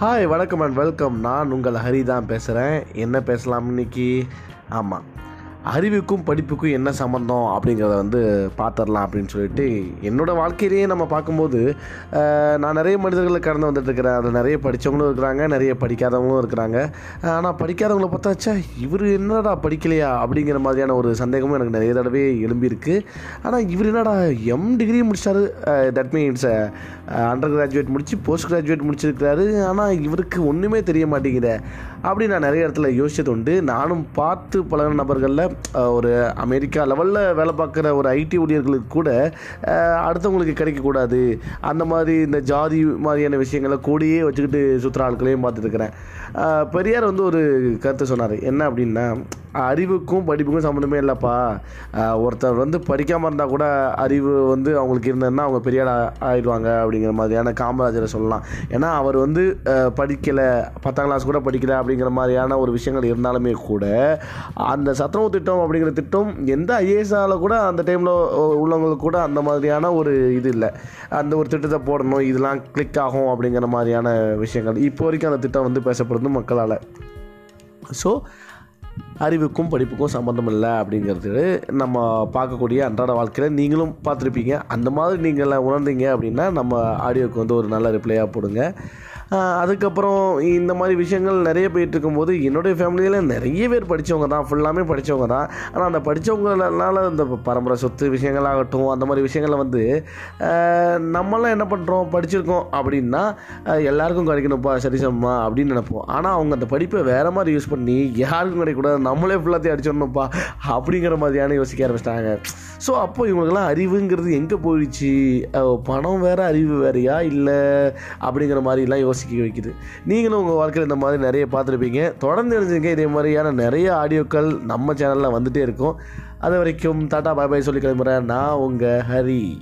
Hi வணக்கம் and welcome நான் உங்கள் ஹரி தான் பேசுகிறேன் என்ன பேசலாம் இன்னைக்கு? ஆமாம் அறிவுக்கும் படிப்புக்கும் என்ன சம்மந்தம் அப்படிங்கிறத வந்து பார்த்துடலாம் அப்படின்னு சொல்லிட்டு என்னோடய வாழ்க்கையிலேயே நம்ம பார்க்கும்போது நான் நிறைய மனிதர்களை கடந்து வந்துட்டுருக்கிறேன். அதில் நிறைய படித்தவங்களும் இருக்கிறாங்க நிறைய படிக்காதவங்களும் இருக்கிறாங்க. ஆனால் படிக்காதவங்கள பார்த்தாச்சா இவர் என்னடா படிக்கலையா? அப்படிங்கிற மாதிரியான ஒரு சந்தேகமும் எனக்கு நிறைய தடவை எழும்பியிருக்கு. ஆனால் இவர் என்னடா எம் டிகிரி முடிச்சாரு. தட் மீன்ஸ் அண்டர் கிராஜுவேட் முடித்து போஸ்ட் கிராஜுவேட் முடிச்சிருக்கிறாரு. ஆனால் இவருக்கு ஒன்றுமே தெரிய மாட்டேங்குதே. அப்படி நான் நிறைய இடத்துல யோசிச்சது உண்டு நானும் பார்த்து பழகின நபர்களில் ஒரு அமெரிக்கா லெவலில் வேலை பார்க்குற ஒரு ஐடி ஊழியர்களுக்கு கூட அடுத்தவங்களுக்கு கிடைக்கக்கூடாது அந்த மாதிரி இந்த ஜாதி மாதிரியான விஷயங்களை கூடியே வச்சுக்கிட்டு சுற்றுற ஆட்களையும் பார்த்துருக்குறேன் பெரியார் வந்து ஒரு கருத்தை சொன்னார். என்ன அப்படின்னா அறிவுக்கும் படிப்புக்கும் சம்மந்தமே இல்லைப்பா. ஒருத்தர் வந்து படிக்காமல் இருந்தால் கூட அறிவு வந்து அவங்களுக்கு இருந்ததுன்னா அவங்க பெரிய ஆயிடுவாங்க அப்படிங்கிற மாதிரியான காமராஜரை சொல்லலாம். ஏன்னா அவர் வந்து படிக்கலை. பத்தாம் கிளாஸ் கூட படிக்கலை அப்படிங்கிற மாதிரியான ஒரு விஷயங்கள் இருந்தாலுமே கூட அந்த சத்துணவு திட்டம் அப்படிங்கிற திட்டம் எந்த ஐஏஎஸ்ஆல கூட அந்த டைமில் உள்ளவங்களுக்கு கூட அந்த மாதிரியான ஒரு இது இல்லை. அந்த ஒரு திட்டத்தை போடணும் இதெல்லாம் கிளிக் ஆகும் அப்படிங்கிற மாதிரியான விஷயங்கள். இப்போ வரைக்கும் அந்த திட்டம் வந்து பேசப்படுது மக்களால். ஸோ அறிவுக்கும் படிப்புக்கும் சம்மந்தம் இல்லை அப்படிங்கிறது நம்ம பார்க்கக்கூடிய அன்றாட வாழ்க்கையில் நீங்களும் பார்த்துருப்பீங்க. அந்த மாதிரி நீங்கள் உணர்ந்தீங்க அப்படின்னா நம்ம ஆடியோக்கு வந்து ஒரு நல்ல ரிப்ளையாக போடுங்க. அதுக்கப்புறம் இந்த மாதிரி விஷயங்கள் நிறைய போயிட்டு இருக்கும்போது என்னுடைய ஃபேமிலியில் நிறைய பேர் படித்தவங்க தான். ஃபுல்லாமே படித்தவங்க தான். ஆனால் அந்த படித்தவங்களால இந்த பரம்பரை சொத்து விஷயங்களாகட்டும் அந்த மாதிரி விஷயங்களை வந்து நம்மளாம் என்ன பண்ணுறோம் படிச்சிருக்கோம் அப்படின்னா எல்லாருக்கும் கிடைக்கணும்ப்பா சரி சம்மா அப்படின்னு நினைப்போம். ஆனால் அவங்க அந்த படிப்பை வேறு மாதிரி யூஸ் பண்ணி யாருக்கும் கிடைக்கக்கூடாது. நம்மளே ஃபுல்லாத்தையும் அடிச்சிடணும்ப்பா அப்படிங்கிற மாதிரியான யோசிக்க ஆரம்பிச்சிட்டாங்க. ஸோ அப்போ இவங்களுக்கெல்லாம் அறிவுங்கிறது எங்கே போயிடுச்சு? பணம் வேறு அறிவு வேறையா? இல்லை அப்படிங்கிற மாதிரிலாம் யோசிக்க வைக்குது. நீங்களும் உங்கள் வாழ்க்கையில் இந்த மாதிரி நிறைய பார்த்துருப்பீங்க. தொடர்ந்து தெரிஞ்சுங்க இதே மாதிரியான நிறைய ஆடியோக்கள் நம்ம சேனலில் வந்துகிட்டே இருக்கும். அது வரைக்கும் டாட்டா பாய் பாய் சொல்லி கிளம்புறேன். நான் உங்கள் ஹரி.